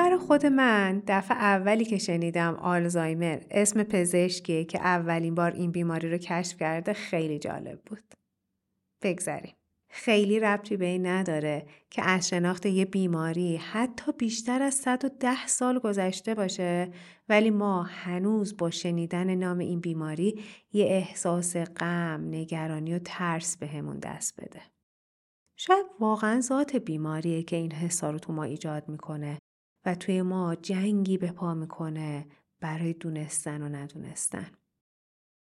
برای خود من دفعه اولی که شنیدم آلزایمر اسم پزشکی که اولین بار این بیماری رو کشف کرده خیلی جالب بود. بگذریم. خیلی ربطی به این نداره که از شناخت یه بیماری حتی بیشتر از 110 سال گذشته باشه ولی ما هنوز با شنیدن نام این بیماری یه احساس غم، نگرانی و ترس بهمون به دست بده. شاید واقعا ذات بیماریه که این حسا رو تو ما ایجاد می‌کنه و توی ما جنگی به پا می‌کنه برای دونستن و ندونستن.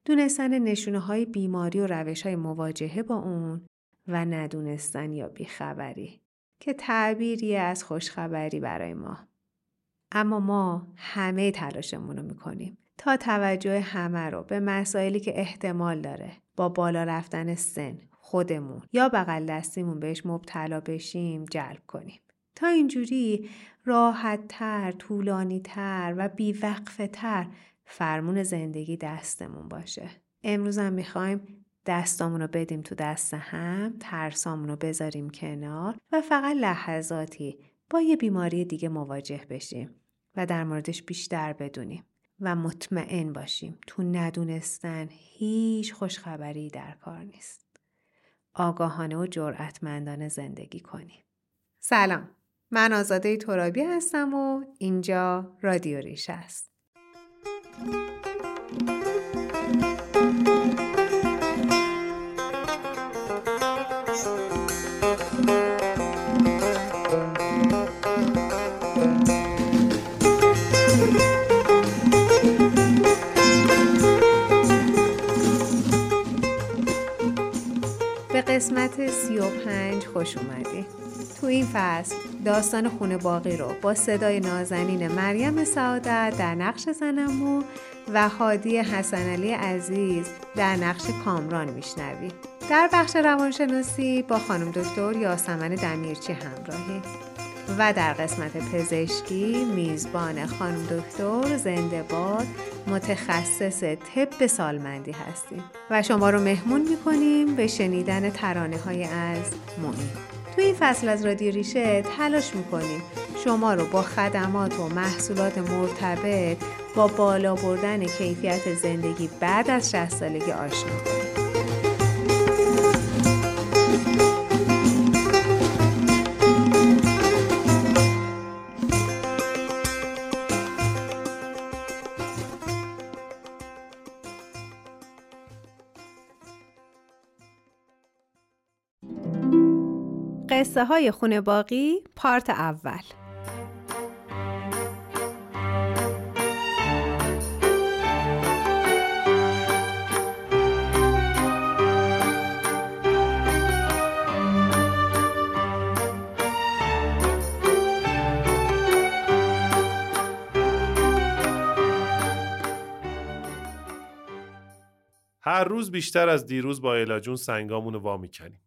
دونستن نشونه های بیماری و روش های مواجهه با اون و ندونستن یا بیخبری که تعبیری از خوشخبری برای ما. اما ما همه تلاشمون رو می‌کنیم تا توجه همه رو به مسائلی که احتمال داره با بالا رفتن سن خودمون یا بغل دستیمون بهش مبتلا بشیم جلب کنیم. تا اینجوری راحت تر، طولانی تر و بیوقفه تر فرمون زندگی دستمون باشه. امروز هم می‌خوایم دستامون رو بدیم تو دست هم، ترسامون رو بذاریم کنار و فقط لحظاتی با یه بیماری دیگه مواجه بشیم و در موردش بیشتر بدونیم و مطمئن باشیم تو ندونستن هیچ خوشخبری در کار نیست. آگاهانه و جرأتمندانه زندگی کنیم. سلام من آزاده ترابی هستم و اینجا رادیو ریش است. به قسمت سی و پنج خوش اومدی. تو این فصل داستان خونه باقی رو با صدای نازنین مریم سعادت در نقش زنمو و هادی حسن علی عزیز در نقش کامران میشنوی. در بخش روانشناسی با خانم دکتر یاسمن دمیرچی همراهی. و در قسمت پزشکی میزبان خانم دکتر زنده باد متخصص طب سالمندی هستیم. و شما رو مهمون می‌کنیم به شنیدن ترانه های از معین تو این فصل از رادیو ریشه تلاش می‌کنیم. شما رو با خدمات و محصولات مرتبط با بالا بردن کیفیت زندگی بعد از 60 سالگی آشنا کنیم. قصه های خونه باقی پارت اول هر روز بیشتر از دیروز با الاجون سنگامونو وا می‌کنیم.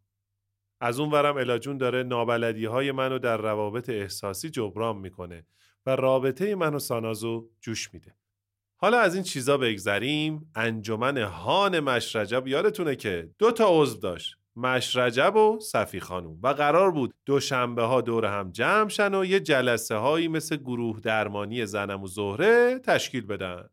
از اون ورم الاجون داره نابلدی های منو در روابط احساسی جبران می‌کنه و رابطه من و سانازو جوش میده. حالا از این چیزا بگذریم. انجمن هان مشرجب یادتونه که دو تا عضو داشت مشرجب و صفی خانوم و قرار بود دوشنبه ها دور هم جمع شن و یه جلسه هایی مثل گروه درمانی زنم و زهره تشکیل بدن.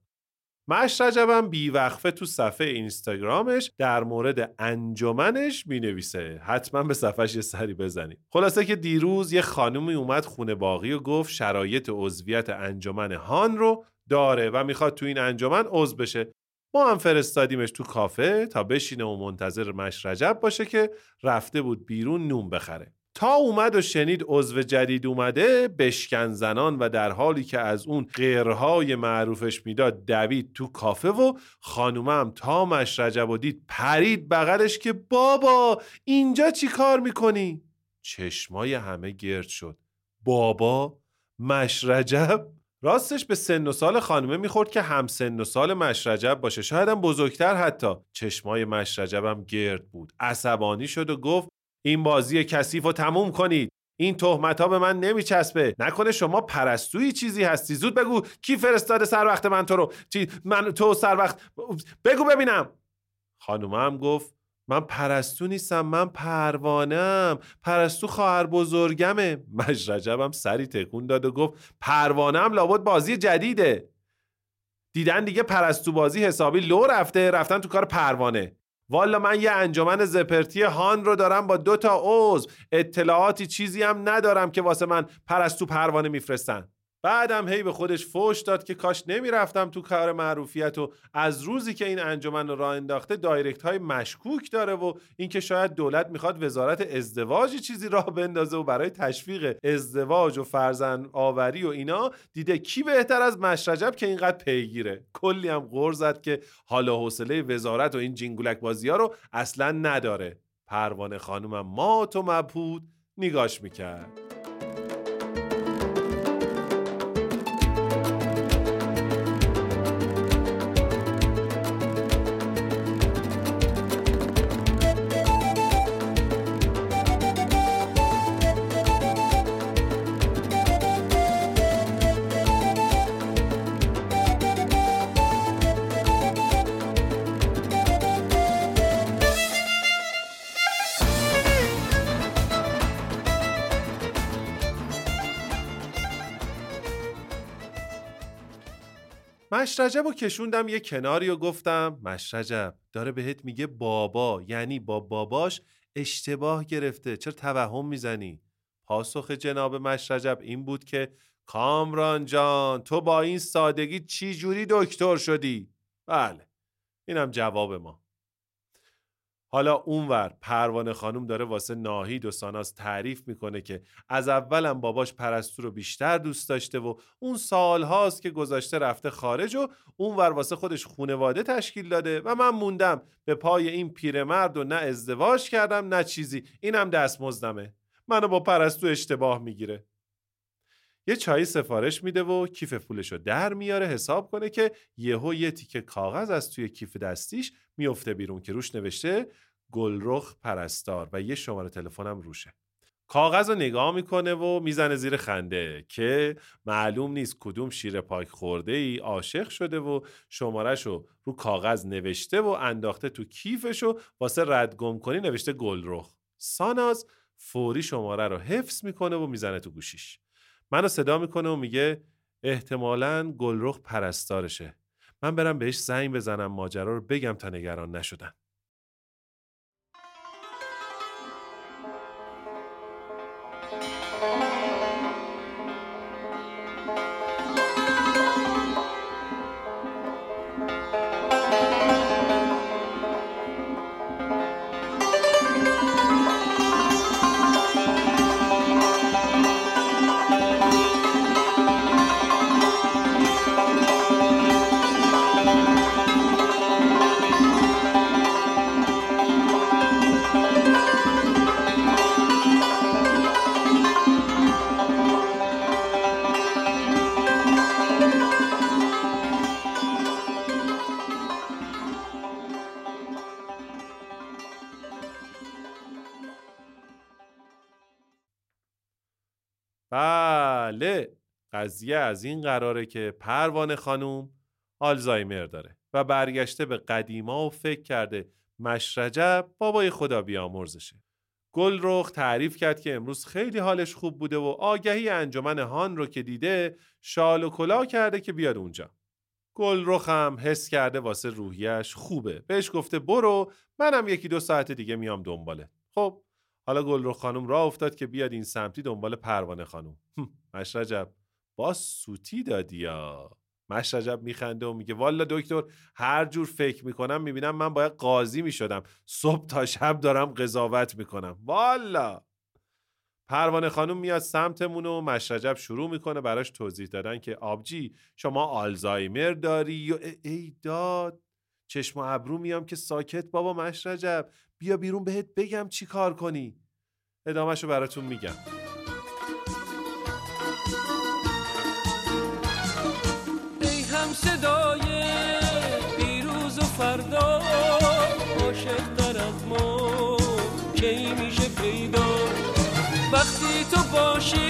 مش رجبم بیوقفه تو صفحه اینستاگرامش در مورد انجمنش می نویسه حتما به صفحش یه سری بزنید خلاصه که دیروز یه خانومی اومد خونه باقی و گفت شرایط عضویت انجمن هان رو داره و می‌خواد تو این انجمن عضو بشه. ما هم فرستادیمش تو کافه تا بشینه و منتظر مش رجب باشه که رفته بود بیرون نون بخره. تا اومد و شنید عضو جدید اومده بشکن زنان و در حالی که از اون غیرهای معروفش می‌داد دوید تو کافه و خانومم تا مشرجب و دید پرید بغلش که بابا اینجا چی کار می‌کنی؟ چشمای همه گرد شد. بابا مشرجب راستش به سن و سال خانومه می‌خورد که هم سن و سال مشرجب باشه. شایدم بزرگتر حتی. چشمای مشرجبم گرد بود. عصبانی شد و گفت این بازی کثیف رو تموم کنید. این تهمت ها به من نمیچسبه. نکنه شما پرستوی چیزی هستی. زود بگو کی فرستاده سر وقت من تو رو. چی من تو سر وقت. بگو ببینم. خانومه هم گفت من پرستو نیستم من پروانم پرستو خواهر بزرگمه. مجرجبم سری تکون داد و گفت پروانم لابد بازی جدیده. دیدن دیگه پرستو بازی حسابی لو رفته. رفتن تو کار پروانه. والا من یه انجمن زپرتی هان رو دارم با دو تا عضو. اطلاعاتی چیزی هم ندارم که واسه من پرستو پروانه میفرستن. بعدم هی به خودش فوش داد که کاش نمی‌رفتم تو کار معروفیت و از روزی که این انجمن رو راه انداخته دایرکت های مشکوک داره و اینکه شاید دولت می‌خواد وزارت ازدواج چیزی راه بندازه و برای تشویق ازدواج و فرزند آوری و اینا دیده کی بهتر از مشرجب که اینقدر پیگیره؟ کلی هم غور زد که حالا حوصله وزارت و این جینگولک بازی ها رو اصلا نداره. پروانه خانومم مات و مبهود نگاش می‌کرد. مشرجب و کشوندم یه کناری و گفتم مشرجب داره بهت میگه بابا یعنی با باباش اشتباه گرفته چرا توهم می‌زنی؟ پاسخ جناب مشرجب این بود که کامران جان تو با این سادگی چی جوری دکتر شدی؟ بله اینم جواب ما حالا اونور پروانه خانم داره واسه ناهید و ساناس تعریف می‌کنه که از اولم باباش پرستو رو بیشتر دوست داشته و اون سالهاست که گذاشته رفته خارج و اونور واسه خودش خونواده تشکیل داده و من موندم به پای این پیرمرد و نه ازدواج کردم نه چیزی. اینم دستمزدمه. منو با پرستو اشتباه می‌گیره. یه چایی سفارش میده و کیف پولش رو در میاره حساب کنه که یهو یه تیکه کاغذ از توی کیف دستیش میفته بیرون که روش نوشته گلرخ پرستار و یه شماره تلفنم روشه. کاغذ رو نگاه می‌کنه و می‌زنه زیر خنده که معلوم نیست کدوم شیر پاک خورده ای عاشق شده و شمارش رو رو کاغذ نوشته و انداخته تو کیفش و واسه ردگم کنی نوشته گلرخ. ساناز فوری شماره رو حفظ می‌کنه و می‌زنه تو گوشیش. منو صدا می‌کنه و میگه احتمالا گلرخ پرستارشه. من برم بهش زنگ بزنم ماجرا رو بگم تا نگران نشدن. قضیه از این قراره که پروانه خانوم آلزایمر داره و برگشته به قدیما و فکر کرده مشرجب بابای خدا بیامرزشه. گلرخ تعریف کرد که امروز خیلی حالش خوب بوده و آگهی انجمن هان رو که دیده شال و کلا کرده که بیاد اونجا. گلرخ هم حس کرده واسه روحیش خوبه. بهش گفته برو منم یکی دو ساعت دیگه میام دنباله. خب حالا گلرخ خانم راه افتاد که بیاد این سمتی دنبال پروانه خانم مشرجب با سوتی دادی یا مشرجب میخنده و میگه والا دکتر هر جور فکر می‌کنم می‌بینم من باید قاضی می‌شدم. صبح تا شب دارم قضاوت می‌کنم. والا! پروانه خانم میاد سمتمون و مشرجب شروع می‌کنه براش توضیح دادن که آبجی شما آلزایمر داری و ای داد چشم و ابرو میام که ساکت بابا مشرجب بیا بیرون بهت بگم چی کار کنی. ادامهش رو براتون میگم. صدای بیروز و فردا عاشق در از ما. کی میشه پیدا؟ وقتی تو باشی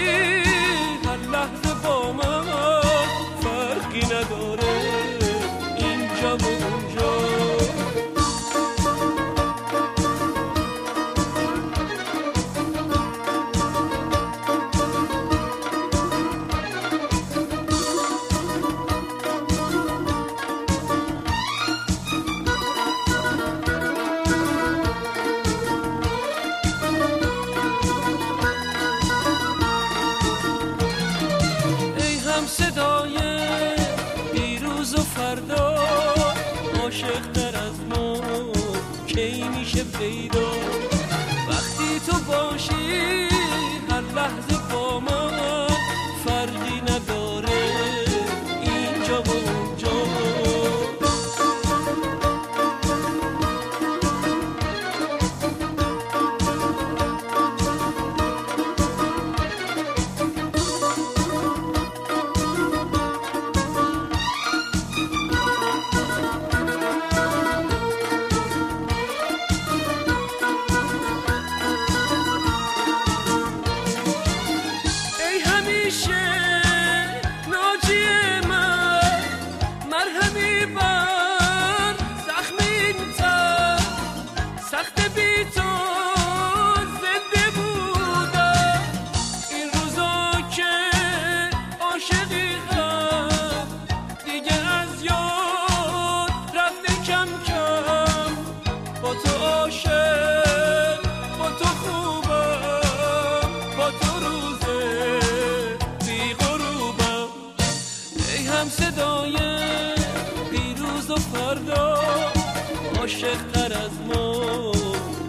عاشق تر از ما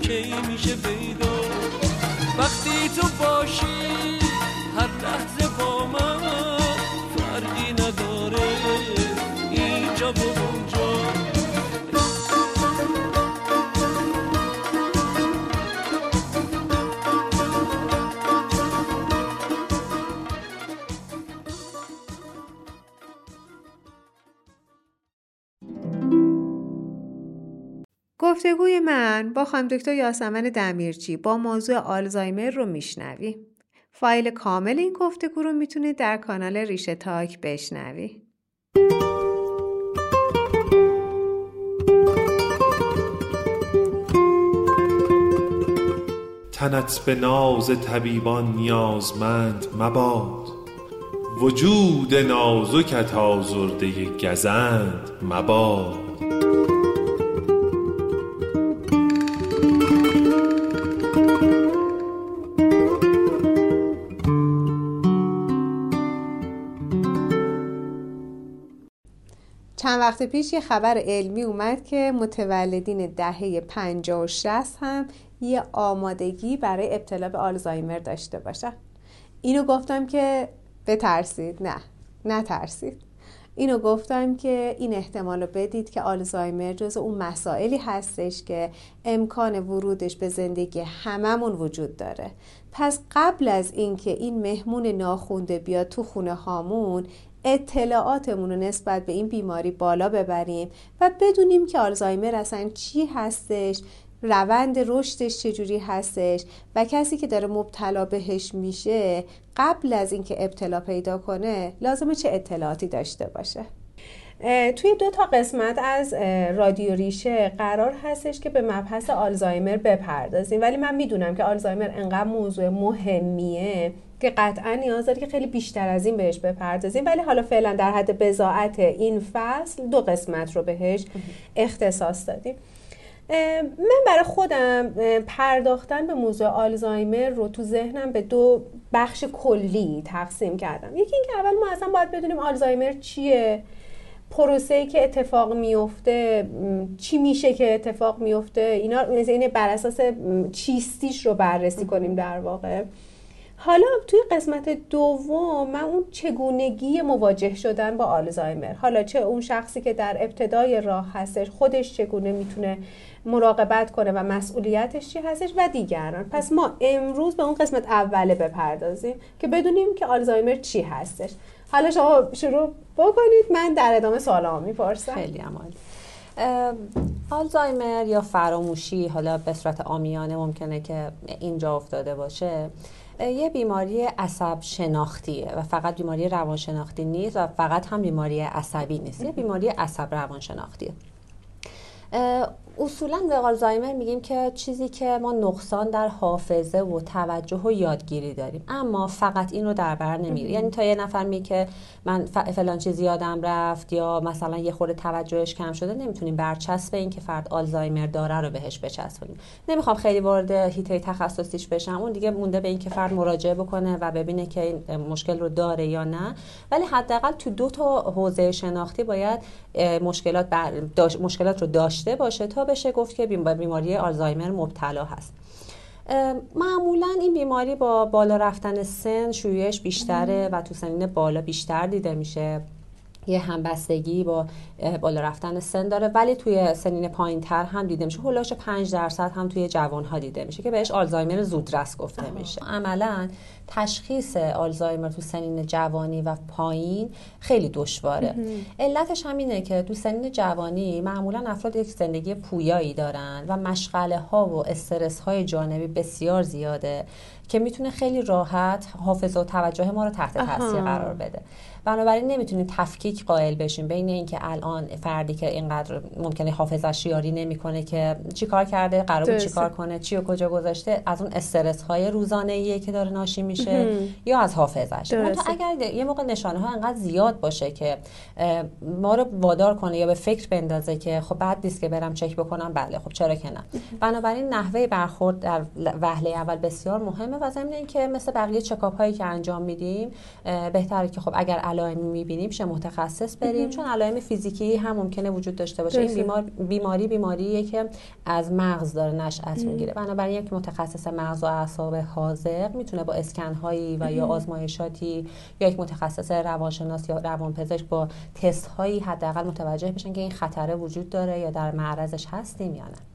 کی میشه پیدا؟ وقتی تو باشی گفتگوی من با خانم دکتر یاسمن دمیرچی با موضوع آلزایمر رو میشنوی. فایل کامل این گفتگو رو می‌تونید در کانال ریشه تاک بشنوی. تنت به ناز طبیبان نیازمند مباد وجود نازکت آزرده گزند مباد وقت پیش یه خبر علمی اومد که متولدین دهه 50 و 60 هم یه آمادگی برای ابتلا به آلزایمر داشته باشن. اینو گفتم که بترسید. نه نترسید. اینو گفتم که این احتمال رو بدید که آلزایمر جز اون مسائلی هستش که امکان ورودش به زندگی هممون وجود داره. پس قبل از اینکه این مهمون ناخونده بیاد تو خونه هامون اطلاعاتمون رو نسبت به این بیماری بالا ببریم و بدونیم که آلزایمر اصلا چی هستش روند رشدش چجوری هستش و کسی که داره مبتلا بهش میشه قبل از اینکه ابتلا پیدا کنه لازمه چه اطلاعاتی داشته باشه. توی دو تا قسمت از رادیو ریشه قرار هستش که به مبحث آلزایمر بپردازیم. ولی من می‌دونم که آلزایمر انقدر موضوع مهمیه. که قطعا نیاز داره که خیلی بیشتر از این بهش بپردازیم. ولی حالا فعلا در حد بزاعت این فصل دو قسمت رو بهش اختصاص دادیم. من برای خودم پرداختن به موضوع آلزایمر رو تو ذهنم به دو بخش کلی تقسیم کردم. یکی اینکه اول ما اصلا باید بدونیم آلزایمر چیه پروسه‌ای که اتفاق میفته چی میشه که اتفاق میفته اینا این بر اساس چیستیش رو بررسی کنیم در واقع. حالا توی قسمت دوم من اون چگونگی مواجه شدن با آلزایمر. حالا چه اون شخصی که در ابتدای راه هستش خودش چگونه می‌تونه مراقبت کنه و مسئولیتش چی هستش و دیگران. پس ما امروز به اون قسمت اوله بپردازیم که بدونیم که آلزایمر چی هستش. حالا شما شروع بکنید من در ادامه سوالام می‌پرسم. خیلی عمال آلزایمر یا فراموشی حالا به صورت آمیانه ممکنه که اینجا افتاده باشه. یه بیماری عصب شناختیه و فقط بیماری روانشناختی نیست و فقط هم بیماری عصبی نیست. یه بیماری عصب روانشناختیه. اصولا به آلزایمر میگیم که چیزی که ما نقصان در حافظه و توجه و یادگیری داریم اما فقط این رو در بر نمی‌گیره یعنی تا یه نفر میگه که من فلان چیز یادم رفت یا مثلا یه خورده توجهش کم شده نمی‌تونیم برچسب این که فرد آلزایمر داره رو بهش بچسبونیم. نمی‌خوام خیلی وارد هیته تخصصیش بشم اون دیگه مونده به این که فرد مراجعه بکنه و ببینه که این مشکل رو داره یا نه. ولی حداقل تو دو تا حوزه شناختی باید مشکلات بر... داش... مشکلات رو داشته باشه تا بشه گفت که بیماری آلزایمر مبتلا هست. معمولا این بیماری با بالا رفتن سن شیوعش بیشتره و تو سنین بالا بیشتر دیده میشه. یه همبستگی با بالا رفتن سن داره. ولی توی سنین پایین تر هم دیده میشه. هلاش 5 درصد هم توی جوان ها دیده میشه که بهش آلزایمر زودرس گفته میشه. عملا تشخیص آلزایمر تو سنین جوانی و پایین خیلی دشواره. علتش همینه که تو سنین جوانی معمولا افراد یک زندگی پویایی دارن و مشغله ها و استرس های جانبی بسیار زیاده که می‌تونه خیلی راحت حافظه و توجه ما رو تحت تاثیر قرار بده. بنابراین نمی‌تونیم تفکیک قائل بشیم بین اینکه الان فردی که اینقدر ممکنه حافظش یاری نمی‌کنه که چیکار کرده قرار بود چیکار کنه چی و کجا گذاشته از اون استرس های روزانه ایه که داره ناشی میشه یا از حافظش. اگر یه موقع نشانه ها انقدر زیاد باشه که ما رو وادار کنه یا به فکر بندازه که خب بعد نیست که برم چک بکنم بله خب چرا که نه. بنابراین نحوه برخورد در وهله اول بسیار مهمه و ضمن اینکه مثل بقیه چکاپ هایی که انجام میدیم بهتره که خب اگر علائمی می‌بینیم چه متخصص بریم. چون علائم فیزیکی هم ممکنه وجود داشته باشه. این بیمار بیماری بیماریه که از مغز داره نشأت می‌گیره. بنابراین یک متخصص مغز و اعصاب حاضق می‌تونه با اسکن هایی و یا آزمایشاتی یا یک متخصص روانشناس یا روانپزشک با تست هایی حداقل متوجه بشن که این خطره وجود داره یا در معرضش هستیم یا نه.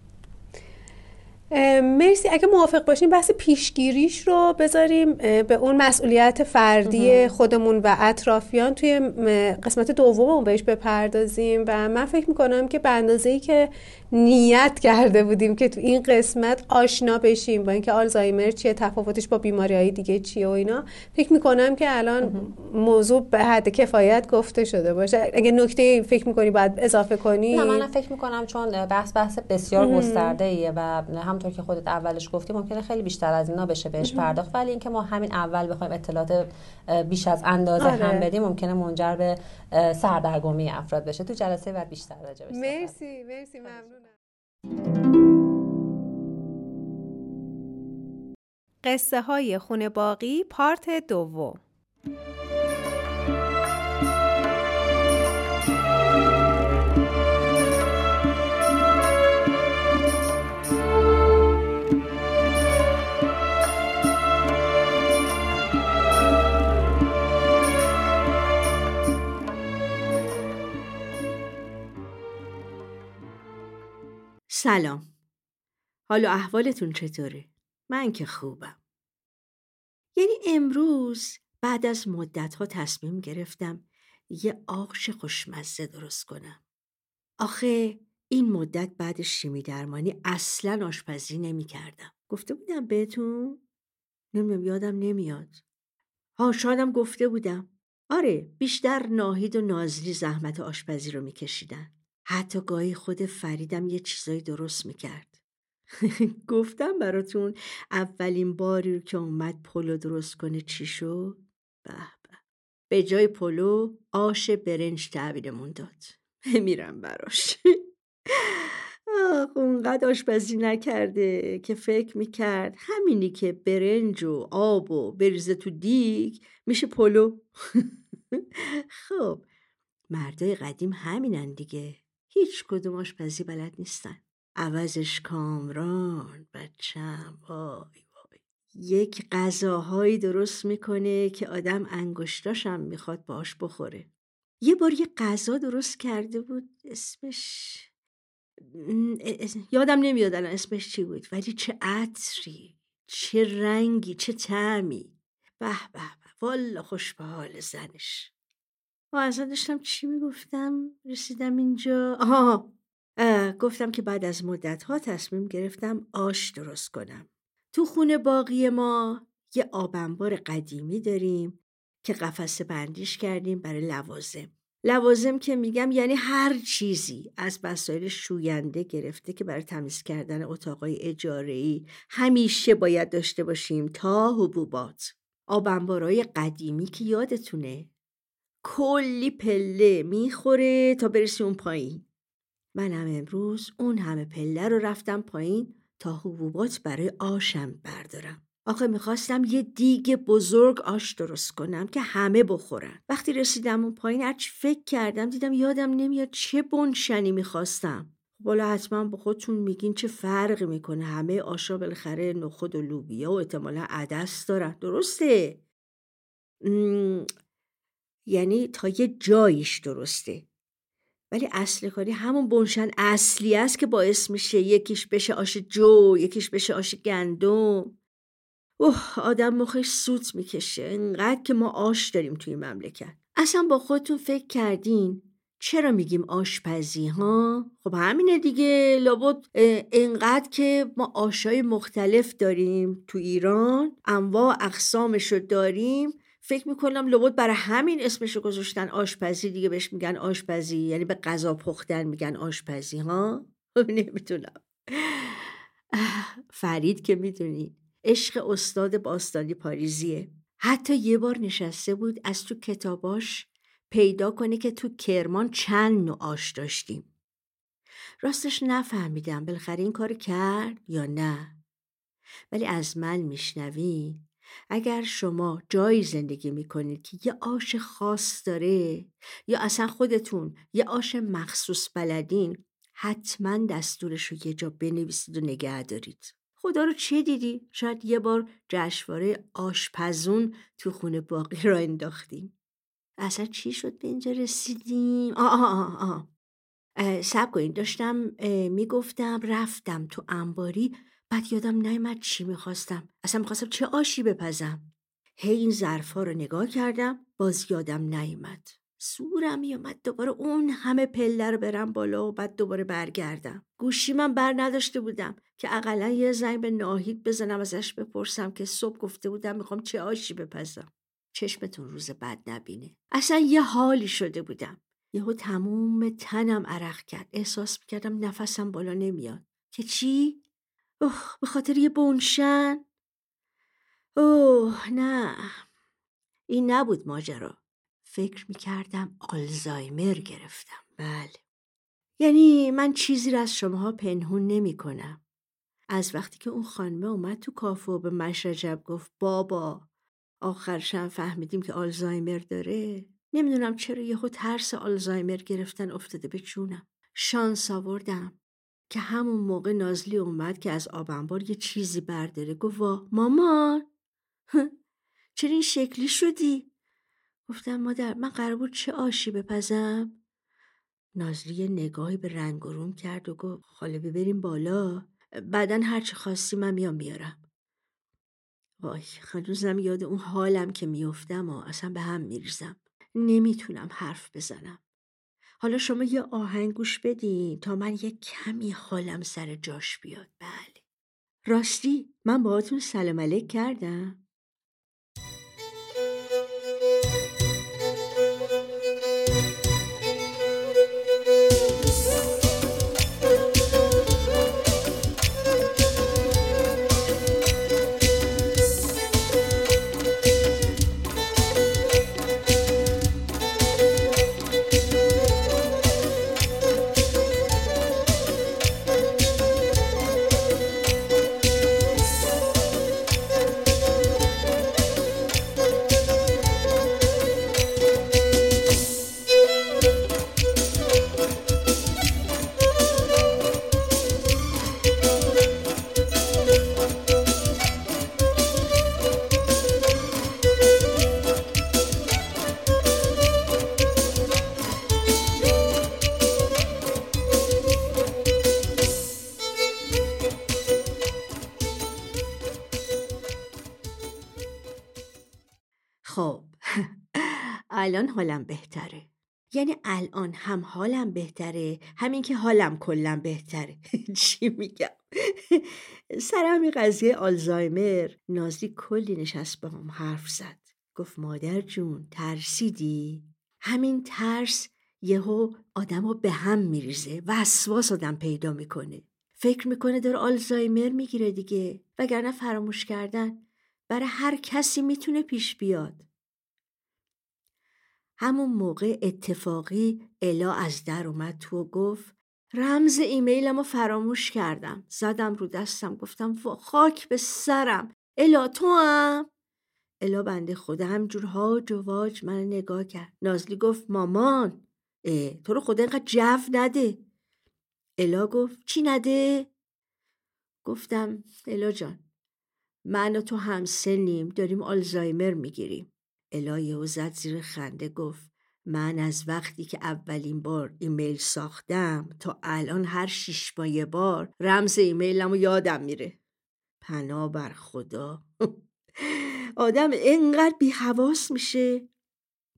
مرسی. اگه موافق باشیم بحث پیشگیریش رو بذاریم به اون مسئولیت فردی خودمون و اطرافیان توی قسمت دوممون بهش بپردازیم. و من فکر می‌کنم که به اندازه ای که نیت کرده بودیم که تو این قسمت آشنا بشیم. با اینکه آلزایمر چیه تفاوتش با بیماری های دیگه چیه و اینا. فکر می‌کنم که الان موضوع به حد کفایت گفته شده باشه. اگه نکته فکر می‌کنی باید اضافه کنی. نه من فکر می‌کنم چون بحث بحث بسیار گسترده ایه و همطور که خودت اولش گفتی ممکنه خیلی بیشتر از اینا بشه بهش پرداخت. ولی اینکه ما همین اول بخوایم اطلاعات بیش از اندازه آره. هم بدیم ممکنه منجر به سردرگمی افراد بشه. تو جلسه بعد بیشتر راجع مرسی مرسی ممنون. قصه های خونه باقی پارت دوم سلام. حال و احوالتون چطوره؟ من که خوبم. یعنی امروز بعد از مدت ها تصمیم گرفتم یه آغش خوشمزه درست کنم. آخه این مدت بعد شیمی درمانی اصلا آشپزی نمی کردم گفته بودم بهتون؟ نمی‌دونم یادم نمیاد. ها شادم گفته بودم. آره بیشتر ناهید و نازلی زحمت آشپزی رو میکشیدن. حتی گاهی خود فریدم یه چیزایی درست می‌کرد. گفتم براتون اولین باری که اومد پلو درست کنه چی شد؟ به به. به جای پلو آش برنج تحویلمون داد. بمیرم براش. آخ اونقدر آشپزی نکرده که فکر می‌کرد همینی که برنج و آب و بریزه تو دیگ میشه پلو خب مردای قدیم همینن دیگه هیچ کدوم آشپزی بلد نیستن. عوضش کامران بچم وای وای. یک غذاهایی درست می‌کنه که آدم انگشتاشم می‌خواد باش بخوره. یه بار یه غذا درست کرده بود اسمش یادم نمیاد الان اسمش چی بود ولی چه عطری چه رنگی چه تعمی به به به. والا خوش به حال زنش. و اصلا داشتم چی می‌گفتم؟ رسیدم اینجا. آها گفتم که بعد از مدت ها تصمیم گرفتم آش درست کنم. تو خونه باقی ما یه آبنبار قدیمی داریم که قفسه بندیش کردیم برای لوازم. لوازم که میگم یعنی هر چیزی از وسایل شوینده گرفته که برای تمیز کردن اتاقای اجاره‌ای همیشه باید داشته باشیم تا حبوبات. آبنبارای قدیمی که یادتونه؟ کلی پله می‌خوره تا برسی اون پایین. منم امروز اون همه پله رو رفتم پایین تا حبوبات برای آشم بردارم. آخه می‌خواستم یه دیگ بزرگ آش درست کنم که همه بخورن. وقتی رسیدم اون پایین هرچی فکر کردم دیدم یادم نمیاد چه بنشنی می‌خواستم. بالا حتما با خودتون میگین چه فرقی می‌کنه؟ همه آشا بالاخره نخود و لوبیا و احتمالا عدس دارن. درسته؟ یعنی تا یه جاییش درسته. ولی اصل کاری همون بنشن اصلی است که باعث میشه یکیش بشه آش جو یکیش بشه آش گندم. اوه آدم مخش سوت می‌کشه. انقدر که ما آش داریم توی مملکت. اصلا با خودتون فکر کردین؟ چرا میگیم آشپزی ها؟ خب همینه دیگه. لابد انقدر که ما آشای مختلف داریم تو ایران انواع اقسامش رو داریم. فکر می‌کنم لابد برای همین اسمش رو گذاشتن آشپزی دیگه بهش میگن آشپزی. یعنی به غذا پختن میگن آشپزی ها؟ خب نمی‌تونم فرید که می‌دونی عشق استاد باستانی پاریزیه. حتی یه بار نشسته بود از تو کتاباش پیدا کنه که تو کرمان چند نوع آش داشتیم. راستش نفهمیدم بالاخره این کار کرد یا نه. ولی از من میشنوی اگر شما جایی زندگی می‌کنید که یه آش خاص داره یا اصلا خودتون یه آش مخصوص بلدین حتما دستورش رو یه جا بنویسید و نگه دارید خدا رو چه دیدی؟ شاید یه بار جشنواره آشپزون تو خونه باقی را انداختیم اصلا چی شد به اینجا رسیدیم؟ آه آه آه آه. سب کنید داشتم می‌گفتم رفتم تو انباری بعد یادم نیومد چی می‌خواستم. اصلا می‌خواستم چه آشی بپزم. هی این ظرفا رو نگاه کردم باز یادم نیومد سورم میومد دوباره اون همه پله رو برم بالا و بعد دوباره برگردم. گوشی من بر نداشته بودم که اقلا یه زنگ به ناهید بزنم ازش بپرسم که صبح گفته بودم می‌خوام چه آشی بپزم. چشمتون روز بد نبینه. اصلا یه حالی شده بودم. یهو تموم تنم عرق کرد. احساس می‌کردم نفسم بالا نمیاد. که چی؟ اوه به خاطر یه بونشن اوه نه. این نبود ماجرا. فکر می‌کردم آلزایمر گرفتم. بله. یعنی من چیزی را از شماها پنهون نمی کنم. از وقتی که اون خانمه اومد تو کافه و به مشرجب گفت بابا آخرشم فهمیدیم که آلزایمر داره. نمی‌دونم چرا یهو ترس آلزایمر گرفتن افتاده به جونم. شانس آوردم. که همون موقع نازلی اومد که از آبنبار یه چیزی برداره. گفت وا مامان؟ چرا این شکلی شدی؟ گفتم مادر من قرار بود چه آشی بپزم؟ نازلی نگاهی به رنگ روم کرد و گفت خاله ببریم بالا. بعدا هرچی خواستی من میام بیارم. وای هنوزم یاد اون حالم که میفتم و اصلا به هم میریزم. نمی‌تونم حرف بزنم. حالا شما یه آهنگ گوش بدین تا من یه کمی حالم سر جاش بیاد. بله. راستی من باهاتون سلام علیک کردم. الان حالم بهتره. یعنی الان هم حالم بهتره همین که حالم کلا بهتره. چی میگم؟ سر همین قضیه آلزایمر. نازی کلی نشست با هم حرف زد. گفت مادر جون ترسیدی؟ همین ترس یهو آدم رو به هم میریزه وسواس آدم پیدا می‌کنه. فکر می‌کنه داره آلزایمر می‌گیره دیگه. وگرنه فراموش کردن برای هر کسی می‌تونه پیش بیاد. همون موقع اتفاقی الا از در اومد تو و گفت رمز ایمیلم رو فراموش کردم. زدم رو دستم گفتم خاک به سرم. الا تو هم. الا بنده خدا همجور هاج و واج من نگاه کرد. نازلی گفت مامان اه تو رو خدا اینقدر جو نده. الا گفت چی نده؟ گفتم الا جان من و تو هم سنیم داریم آلزایمر می‌گیریم. الایه و زد زیر خنده گفت من از وقتی که اولین بار ایمیل ساختم تا الان هر شیش ماه بار رمز ایمیلم یادم میره. پناه بر خدا. آدم اینقدر بی حواس میشه.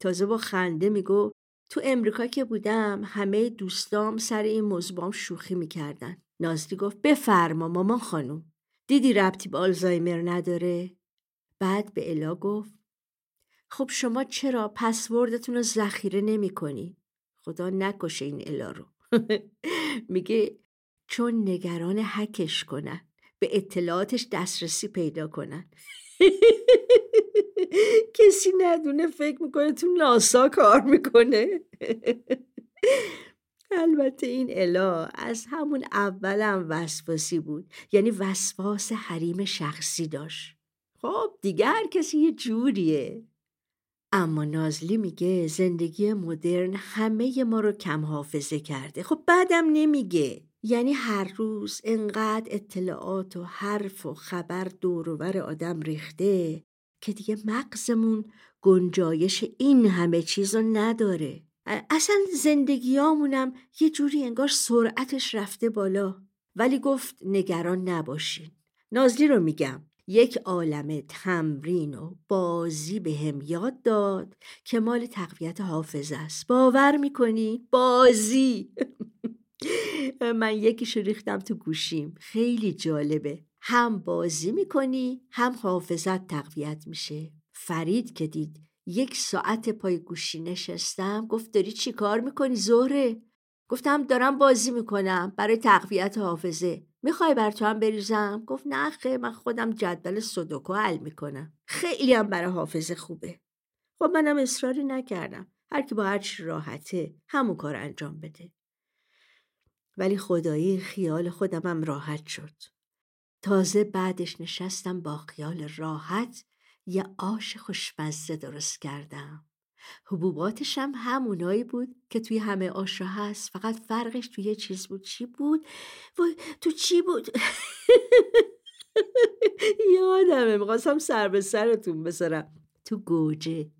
تازه با خنده میگو تو امریکا که بودم همه دوستام سر این موضوع شوخی می‌کردن. نازلی گفت بفرما مامان خانم دیدی ربطی به آلزایمر نداره؟ بعد به الا گفت خب شما چرا پسوردتون رو ذخیره نمی کنی؟ خدا نکشه این الا رو. میگه چون نگران حکش کنن به اطلاعاتش دسترسی پیدا کنن. کسی ندونه فکر می‌کنه تو ناسا کار می‌کنه. البته این الا از همون اولم وسواسی بود. یعنی وسواس حریم شخصی داشت. خب دیگر کسی یه جوریه. اما نازلی میگه زندگی مدرن همه ما رو کم حافظه کرده. خب بعدم نمیگه. یعنی هر روز انقدر اطلاعات و حرف و خبر دورور آدم ریخته که دیگه مغزمون گنجایش این همه چیز رو نداره اصلا زندگیامونم یه جوری انگار سرعتش رفته بالا. ولی گفت نگران نباشین. نازلی رو میگم. یک عالم تمرین و بازی به هم یاد داد که مال تقویت حافظه است. باور می‌کنی؟ بازی! من یکیشو ریختم تو گوشیم. خیلی جالبه. هم بازی می‌کنی هم حافظت تقویت میشه. فرید که دید یک ساعت پای گوشی نشستم گفت داری چی کار می‌کنی زهره؟ گفتم دارم بازی می‌کنم برای تقویت حافظه. می‌خوای بر تو هم بریزم؟ گفت نه خیلی من خودم جدول سودوکو حل می‌کنم. خیلی هم برای حافظه خوبه. خب منم اصراری نکردم. هر کی با هر چی راحته همون کار انجام بده. ولی خدایی خیال خودمم راحت شد. تازه بعدش نشستم با خیال راحت. یه آش خوشمزه درست کردم. حبوباتش هم همونایی بود که توی همه آشا هست. فقط فرقش توی یه چیز بود. چی بود؟ و تو چی بود؟ یادمه می‌خواستم سر به سرتون بذارم. تو گوجه.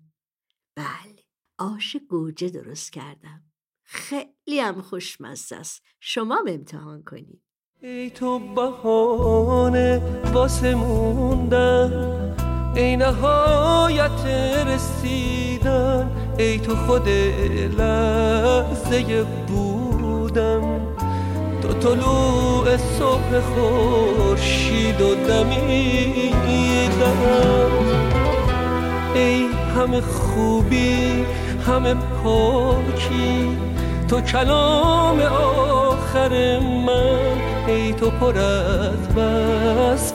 بله آش گوجه درست کردم. خیلی هم خوشمزه است. شما امتحان کنید ای تو بهانه واسه موندن ای نهایت رسیدن ای تو خود لحظه بودن تو طلوع صبح خورشید و دمیدن ای همه خوبی همه پاکی. تو کلام آخر من. ای تو پر از بس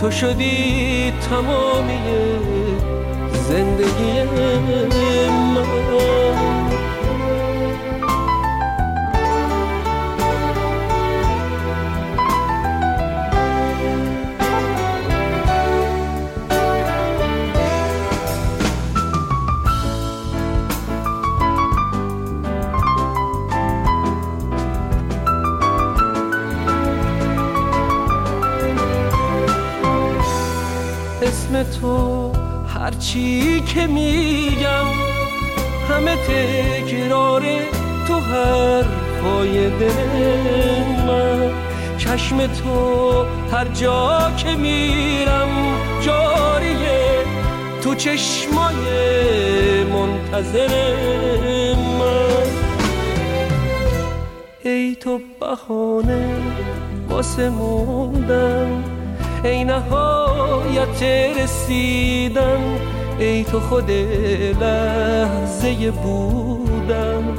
تو شدی تمامی زندگی من. تو هرچی که میگم همه تکرار تو حرفای دل من. چشم تو هر جا که میرم جاریه تو چشمای منتظر من. ای تو بهانه واسه موندن ای نهایت رسیدن ای تو خود لحظه بودن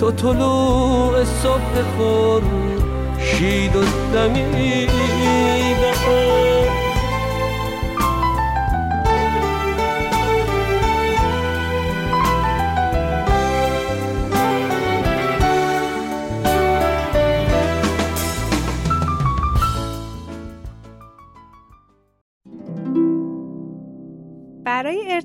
تو طلوع صبح خور شید و دمیدن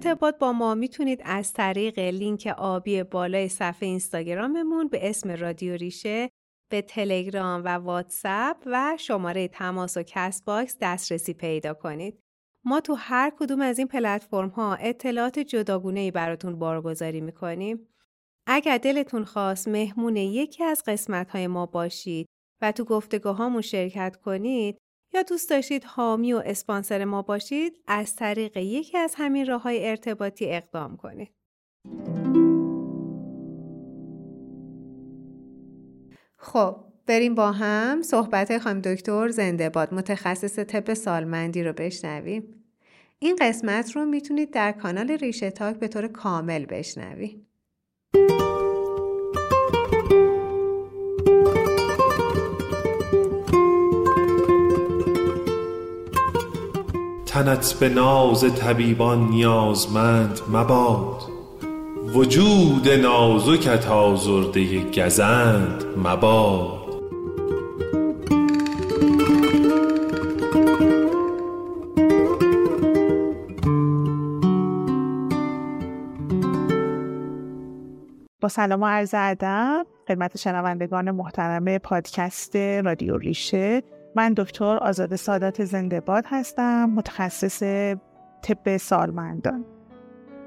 ارتباط با ما می‌تونید از طریق لینک آبی بالای صفحه اینستاگراممون به اسم رادیو ریشه به تلگرام و واتساپ و شماره تماس و Castbox دسترسی پیدا کنید. ما تو هر کدوم از این پلتفرم ها اطلاعات جداگونه ای براتون بارگذاری می‌کنیم. اگر دلتون خواست مهمون یکی از قسمت های ما باشید و تو گفتگوهامون شرکت کنید یا دوست داشتید حامی و اسپانسر ما باشید از طریق یکی از همین راه های ارتباطی اقدام کنید. خب بریم با هم صحبت خانم دکتر زنده باد متخصص طب سالمندی رو بشنویم. این قسمت رو می‌تونید در کانال ریشه تاک به طور کامل بشنوید. تنت به ناز طبیبان نیازمند مباد. وجود نازکت آزرده گزند مباد. با سلام و عرض ادب خدمت شنوندگان محترم پادکست رادیو ریشه. من دکتر آزاد سادات زندهباد هستم متخصص طب سالمندان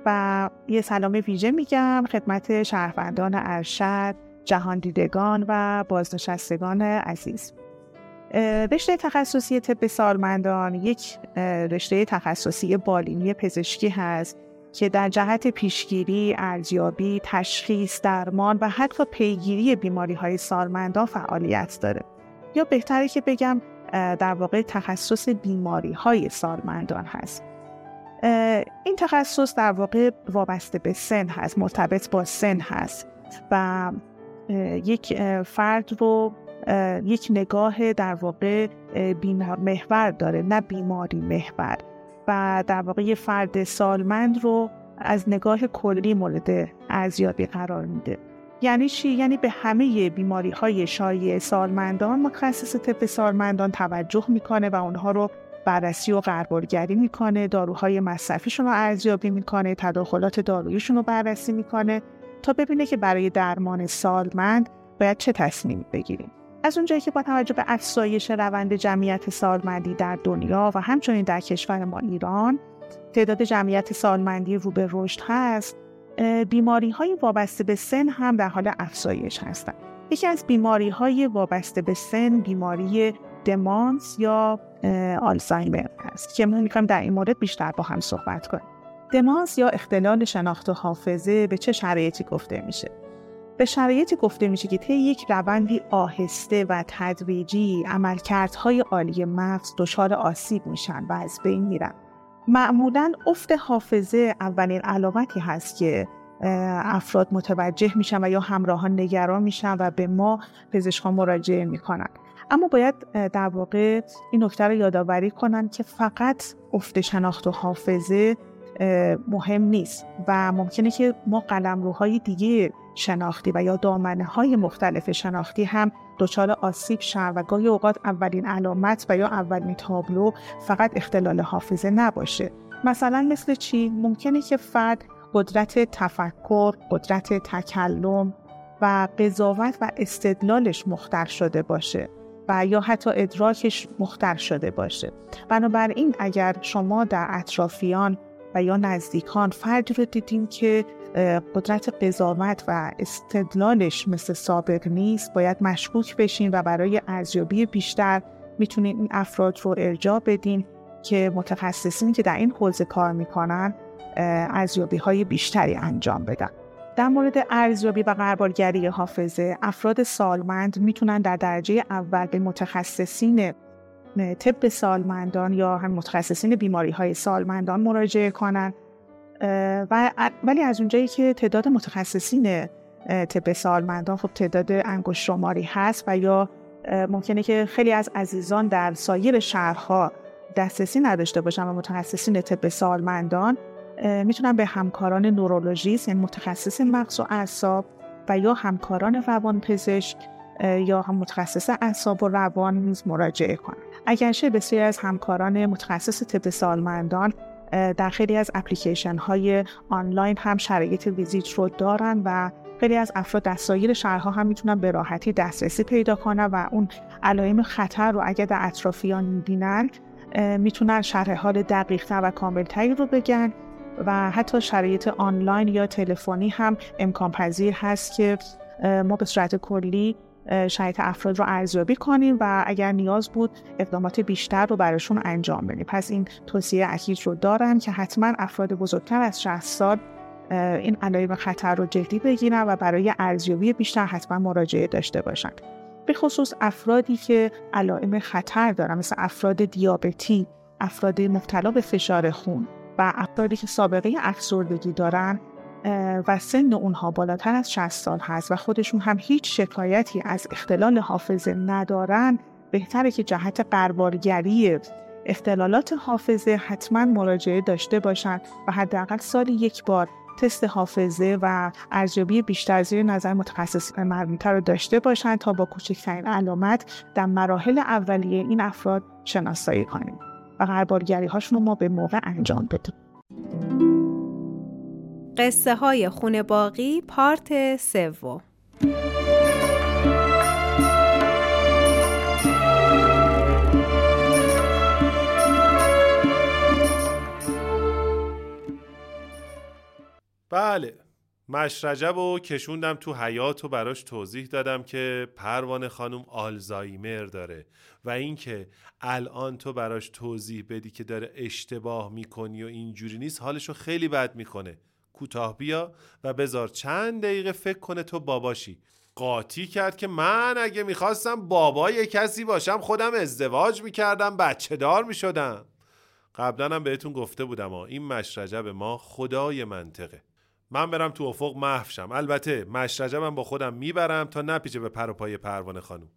و یه سلام ویژه میگم خدمت شهروندان ارشد جهان دیدگان و بازنشستگان عزیز رشته تخصصی طب سالمندان یک رشته تخصصی بالینی پزشکی هست که در جهت پیشگیری، ارزیابی، تشخیص، درمان و حتی پیگیری بیماری های سالمندان فعالیت داره. یا بهتره که بگم در واقع تخصص بیماری های سالمندان هست. این تخصص در واقع وابسته به سن هست مرتبط با سن هست و یک فرد رو یک نگاه در واقع بیمار محور داره نه بیماری محور. و در واقع یه فرد سالمند رو از نگاه کلی مورد ارزیابی قرار میده. یعنی چی؟ یعنی به همه بیماری های شایع سالمندان متخصص طب سالمندان توجه می‌کنه و اونها رو بررسی و قربالگری می‌کنه داروهای مصرفیشون رو ارزیابی می‌کنه تداخلات داروییشون رو بررسی می‌کنه تا ببینه که برای درمان سالمند باید چه تصمیمی بگیریم. از اونجایی که با توجه به افزایش روند جمعیت سالمندی در دنیا و همچنین در کشور ما ایران تعداد جمعیت سالمندی رو به رشد هست بیماری های وابسته به سن هم در حال افزایش هستند. یکی از بیماری های وابسته به سن بیماری دمانس یا آلزایمر هست که ما می‌خوایم در این مورد بیشتر با هم صحبت کنیم. دمانس یا اختلال شناخت و حافظه به چه شرایطی گفته میشه؟ به شرایطی گفته میشه که طی یک روندی آهسته و تدریجی عملکردهای عالی مغز دچار آسیب میشن و از بین میرن. معمولا افت حافظه اولین علامتی هست که افراد متوجه میشن و یا همراهان نگران میشن و به ما پزشکان مراجعه می‌کنن. اما باید در واقع این نکته رو یادآوری کنن که فقط افت شناخت و حافظه مهم نیست و ممکنه که ما قلمروهای دیگه شناختی و یا دامنه های مختلف شناختی هم دچار آسیب شن و گاهی اوقات اولین علامت و یا اولین تابلو فقط اختلال حافظه نباشه. مثلا مثل چی؟ ممکنه که فرد قدرت تفکر قدرت تکلم و قضاوت و استدلالش مختر شده باشه و یا حتی ادراکش مختر شده باشه. بنابراین اگر شما در اطرافیان و یا نزدیکان فردی رو دیدیم که قدرت قضاوت و استدلالش مثل سابق نیست باید مشکوک بشین و برای ارزیابی بیشتر می‌تونید این افراد رو ارجاع بدین که متخصصین که در این حوزه کار می‌کنن ارزیابی های بیشتری انجام بدن. در مورد ارزیابی و قربالگری حافظه افراد سالمند می‌تونن در درجه اول به متخصصین طب سالمندان یا هم متخصصین بیماری های سالمندان مراجعه کنند و ولی از اونجایی که تعداد متخصصین طب سالمندان خب تعداد انگشت شماری هست و یا ممکنه که خیلی از عزیزان در سایر شهرها دسترسی نداشته باشن و متخصصین طب سالمندان می‌تونن به همکاران نورولوژیست یعنی متخصص مغز و اعصاب و یا همکاران روان پزشک یا هم متخصص اعصاب و روان نیز مراجعه کنند. اگرچه بسیاری از همکاران متخصص طب سالمندان در خیلی از اپلیکیشن های آنلاین هم شرایط ویزیت رو دارن و خیلی از افراد در سایر شهرها هم می‌تونن به راحتی دسترسی پیدا کنن و اون علائم خطر رو اگر در اطرافیان می‌بینن می‌تونن شرح حال دقیق و کاملتری رو بگن و حتی شرایط آنلاین یا تلفنی هم امکان پذیر هست که ما به صورت کلی شرایط افراد رو ارزیابی کنیم و اگر نیاز بود اقدامات بیشتر رو براشون انجام بدیم. پس این توصیه اکید رو دارن که حتما افراد بزرگتر از 60 سال این علائم خطر رو جدی بگیرن و برای ارزیابی بیشتر حتما مراجعه داشته باشن. به خصوص افرادی که علائم خطر دارن مثل افراد دیابتی افراد مبتلا به فشار خون و افرادی که سابقه افسردگی دارن و سن اونها بالاتر از 60 سال هست و خودشون هم هیچ شکایتی از اختلال حافظه ندارن بهتره که جهت قربالگری اختلالات حافظه حتما مراجعه داشته باشند و حداقل سالی یک بار تست حافظه و ارزیابی بیشتر زیر نظر متخصص مربوطه رو داشته باشند تا با کوچکترین علامت در مراحل اولیه این افراد شناسایی کنیم و قربالگری هاشون رو ما به موقع انجام بدیم. قصه های خونه باقی پارت سوم. بله. مشرجب و کشوندم تو حیات و براش توضیح دادم که پروانه خانم آلزایمر داره و اینکه الان تو براش توضیح بدی که داره اشتباه می‌کنی و اینجوری نیست حالشو خیلی بد می‌کنه. کوتاه بیا و بذار چند دقیقه فکر کنه تو باباشی. قاطی کرد که من اگه می‌خواستم بابای کسی باشم خودم ازدواج می‌کردم بچه دار می‌شدم. قبلا هم بهتون گفته بودم ها این مشرجب ما خدای منطقه. من برم تو افق محفشم البته مشرجبم با خودم می‌برم تا نپیچه به پر و پای پروانه خانم.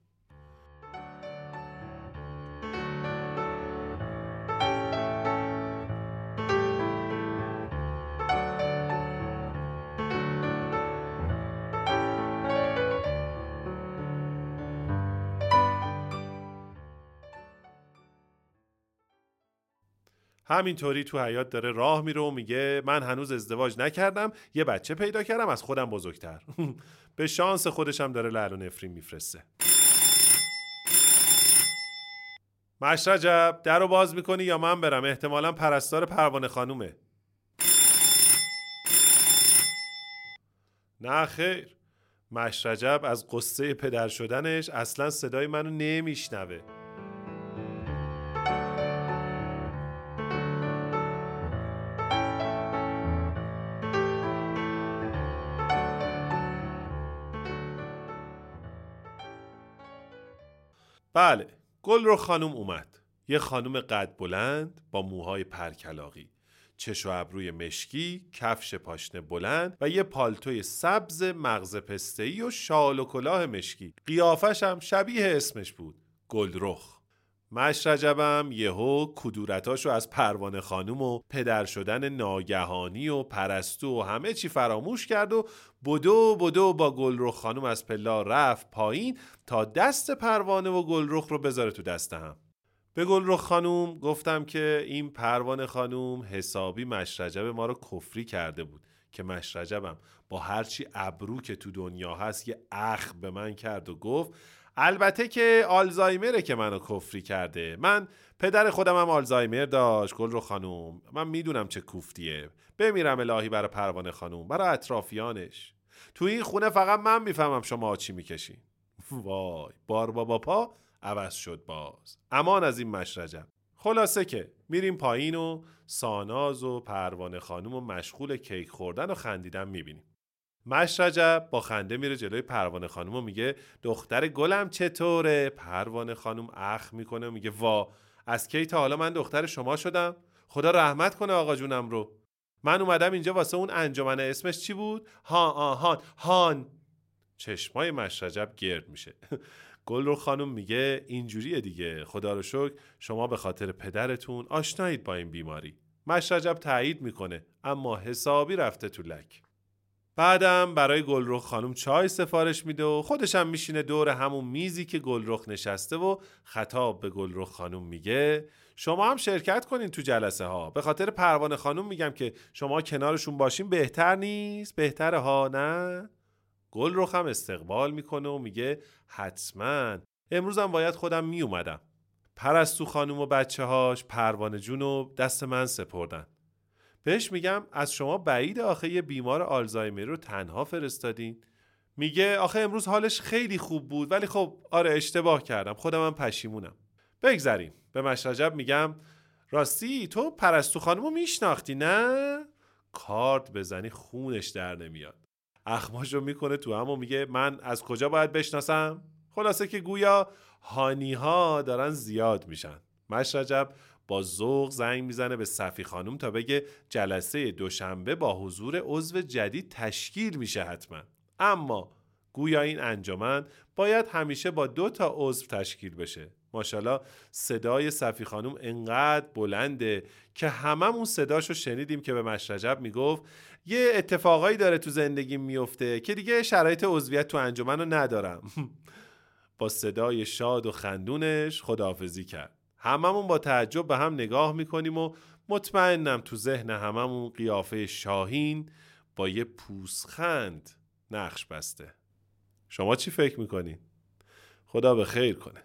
همینطوری تو حیات داره راه میره و میگه من هنوز ازدواج نکردم یه بچه پیدا کردم از خودم بزرگتر. به شانس خودشم داره لعل و نفرین میفرسته. مشرجب در رو باز می‌کنی یا من برم؟ احتمالا پرستار پروانه خانومه. نه خیر. مشرجب از قصه پدر شدنش اصلا صدای منو نمیشنوه. بله گل رو خانم اومد یه خانم قد بلند با موهای پرکلاقی چش و ابروی مشکی، کفش پاشنه بلند و یه پالتوی سبز مغز پسته‌ای و شال و کلاه مشکی. قیافش هم شبیه اسمش بود. گلرخ. مشرجبم یهو کدورتاشو از پروانه خانوم و پدر شدن ناگهانی و پرستو و همه چی فراموش کرد و بدو بدو با گلرخ خانوم از پلا رفت پایین تا دست پروانه و گلرخ رو بذاره تو دست هم. به گلرخ خانوم گفتم که این پروانه خانوم حسابی مشرجب ما رو کفری کرده بود که مشرجبم با هرچی ابرو که تو دنیا هست یه اخ به من کرد و گفت البته که آلزایمره که منو کفری کرده. من پدر خودم هم آلزایمر داشت گل رو خانوم. من می‌دونم چه کوفتیه. بمیرم الهی برای پروانه خانوم برای اطرافیانش. تو این خونه فقط من می‌فهمم شما چی می‌کشین وای بار بابا پا عوض شد باز. امان از این مشرجم. خلاصه که میریم پایین و ساناز و پروانه خانوم و مشغول کیک خوردن و خندیدن می‌بینیم. مشرجب با خنده میره جلوی پروانه خانم و میگه دختر گلم چطوره؟ پروانه خانم اخ می‌کنه و میگه وا از کی تا حالا من دختر شما شدم؟ خدا رحمت کنه آقا جونم رو. من اومدم اینجا واسه اون انجمن اسمش چی بود؟ ها آهان هان چشمای مشرجب گرد میشه. گل رو خانم میگه اینجوریه دیگه خدا رو شکر شما به خاطر پدرتون آشنایید با این بیماری. مشرجب تایید می‌کنه اما حسابی رفته تو لک. بعدم برای گلرخ خانم چای سفارش میده و خودشم میشینه دور همون میزی که گلرخ نشسته و خطاب به گلرخ خانم میگه شما هم شرکت کنین تو جلسه ها به خاطر پروانه خانم میگم که شما کنارشون باشین بهتر نیست؟ بهتره ها نه؟ گل رو هم استقبال می‌کنه و میگه حتما. امروزم باید خودم میومدم پرستو خانم و بچه هاش پروانه جون رو دست من سپردن. بهش میگم از شما بعید آخه یه بیمار آلزایمر رو تنها فرستادین. میگه آخه امروز حالش خیلی خوب بود ولی خب آره اشتباه کردم. خودم هم پشیمونم. بگذریم. به مشرجب میگم راستی تو پرستو خانمو میشناختی نه؟ کارت بزنی خونش در نمیاد. اخماشو می‌کنه تو هم و میگه من از کجا باید بشناسم؟ خلاصه که گویا هانی ها دارن زیاد میشن. مشرجب با ذوق زنگ می‌زنه به صفی خانم تا بگه جلسه دوشنبه با حضور عضو جدید تشکیل میشه حتما. اما گویا این انجمن باید همیشه با دو تا عضو تشکیل بشه. ماشاءالله صدای صفی خانم انقدر بلنده که هممون صداشو شنیدیم که به مشرجب می‌گفت یه اتفاقایی داره تو زندگی میفته که دیگه شرایط عضویت تو انجمن رو ندارم. با صدای شاد و خندونش خداحافظی کرد. هممون با تعجب به هم نگاه می‌کنیم و مطمئنم تو ذهن هممون قیافه شاهین با یه پوسخند نقش بسته شما چی فکر می‌کنین؟ خدا به خیر کنه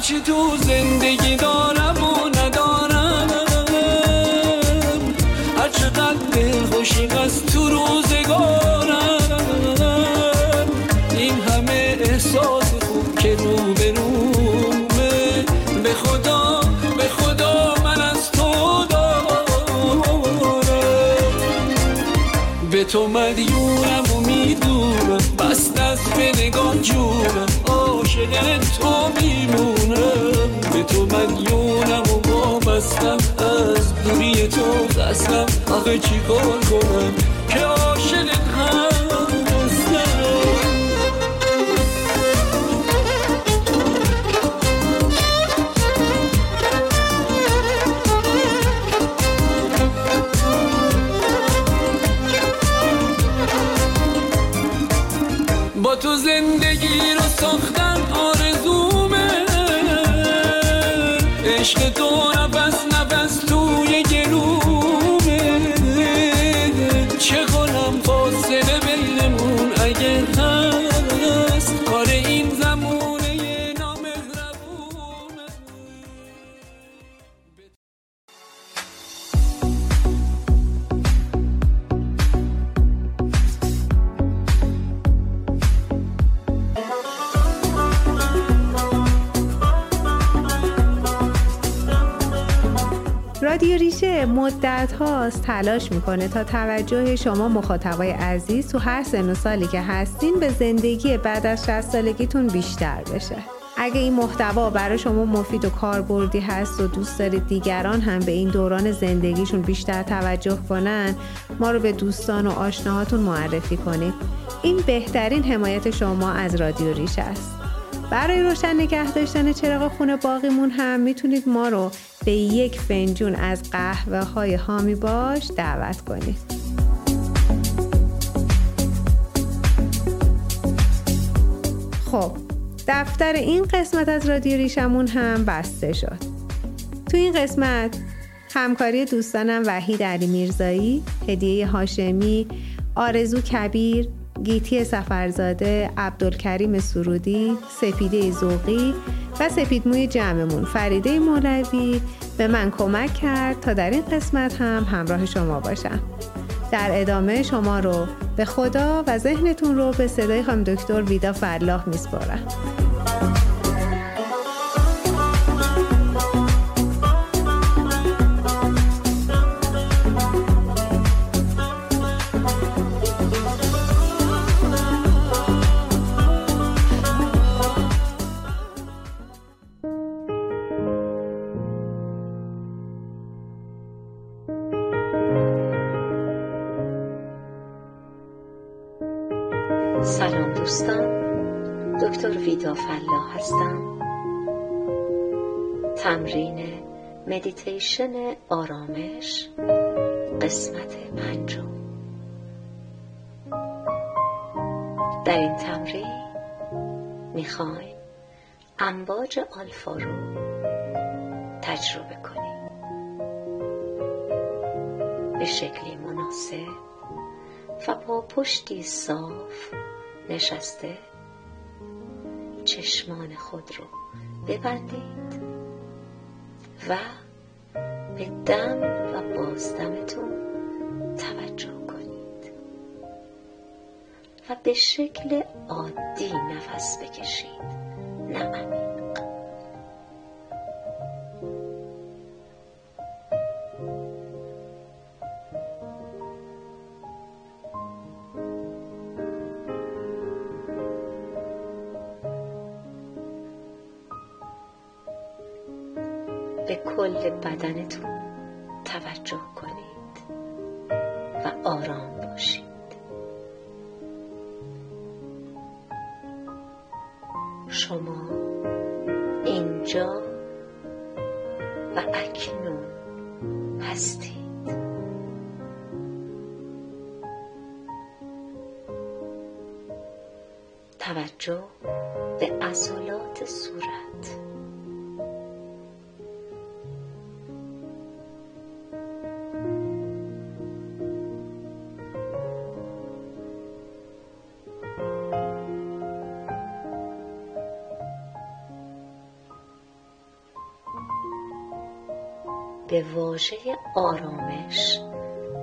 هرچی تو زندگی دارم و ندارم. هر چقدر دل خوشی از تو روزگارم. این همه احساس خوب که رو به رومه. به خدا به خدا من از تو دارم. به تو مدیونم می‌دونم بست از به نگاه جونم عاشق تو میمونم به تو مدیونم و وابستم از دوری تو قسم آخه چی کار کنم؟ که هاست تلاش می‌کنه تا توجه شما مخاطبای عزیز تو هر سن و سالی که هستین به زندگی بعد از 60 سالگیتون بیشتر بشه. اگه این محتوا برای شما مفید و کاربردی هست و دوست دارید دیگران هم به این دوران زندگیشون بیشتر توجه کنن ما رو به دوستان و آشناهاتون معرفی کنید. این بهترین حمایت شما از رادیو ریشه است. برای روشن نگه داشتن چراغ خونه باقیمون هم می‌تونید ما رو به یک فنجون از قهوه های هامی باش دعوت کنید. خب دفتر این قسمت از رادیو ریشمون هم بسته شد. تو این قسمت همکاری دوستانم وحید علی میرزایی، هدیه هاشمی، آرزو کبیر، گیتی سفرزاده، عبدالکریم سرودی، سپیده زوقی و سپیدموی جمعمون فریده مولوی به من کمک کرد تا در این قسمت هم همراه شما باشم. در ادامه شما رو به خدا و ذهنتون رو به صدای خانم دکتر ویدا فلاح میسپارم. مدیتیشن آرامش. قسمت پنجم. در این تمرین می‌خوایم امواج آلفا رو تجربه کنیم. به شکلی مناسب و با پشتی صاف نشسته چشمان خود رو ببندید و به دم و بازدمتون توجه کنید. و به شکل عادی نفس بکشید. نه به واژه آرامش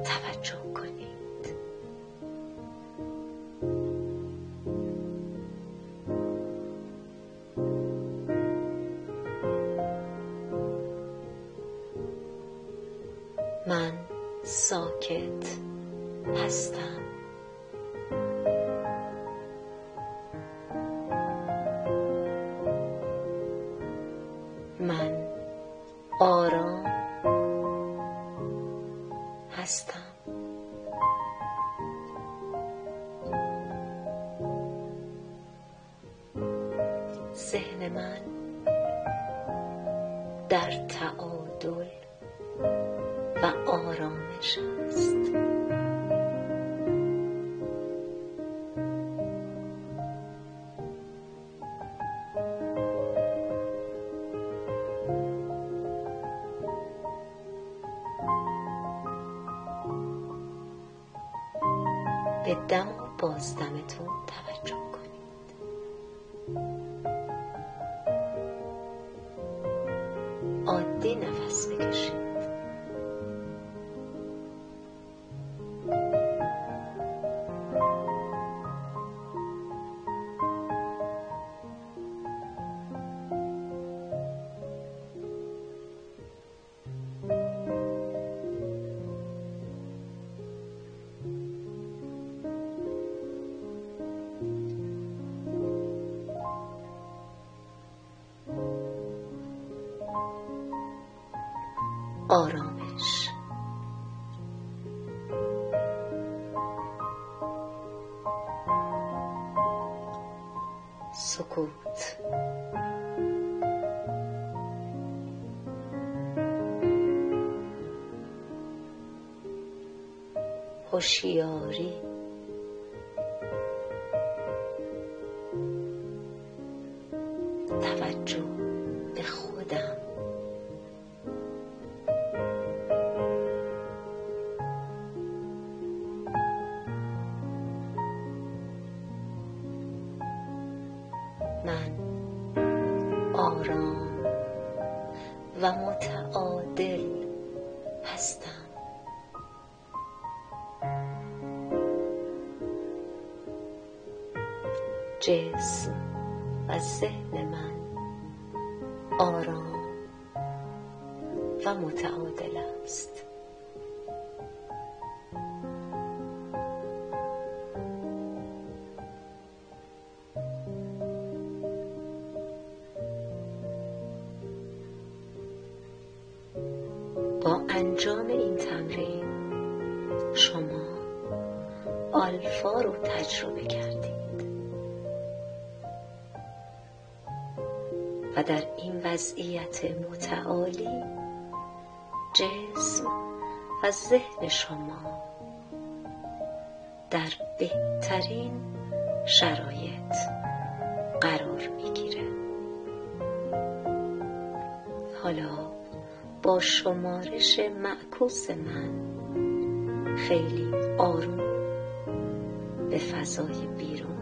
توجه کنید. من ساکت هستم. سکوت. هوشیاری وضعیت متعالی جسم و ذهن شما در بهترین شرایط قرار می‌گیره. حالا با شمارش معکوس من خیلی آروم به فضای بیرون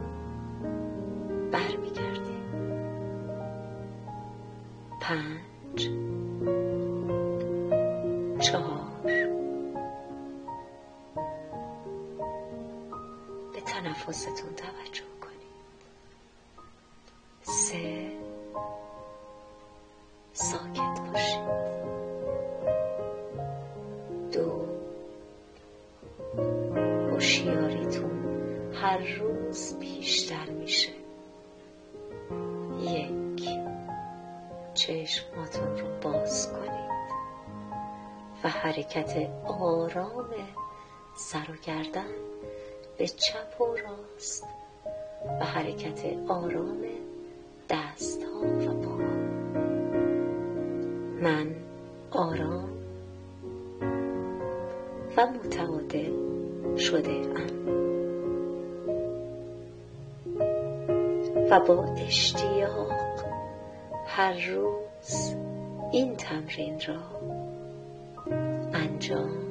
حرکت آرام دست ها و پا. من آرام و متعادل شده ام. و با اشتیاق هر روز این تمرین را انجام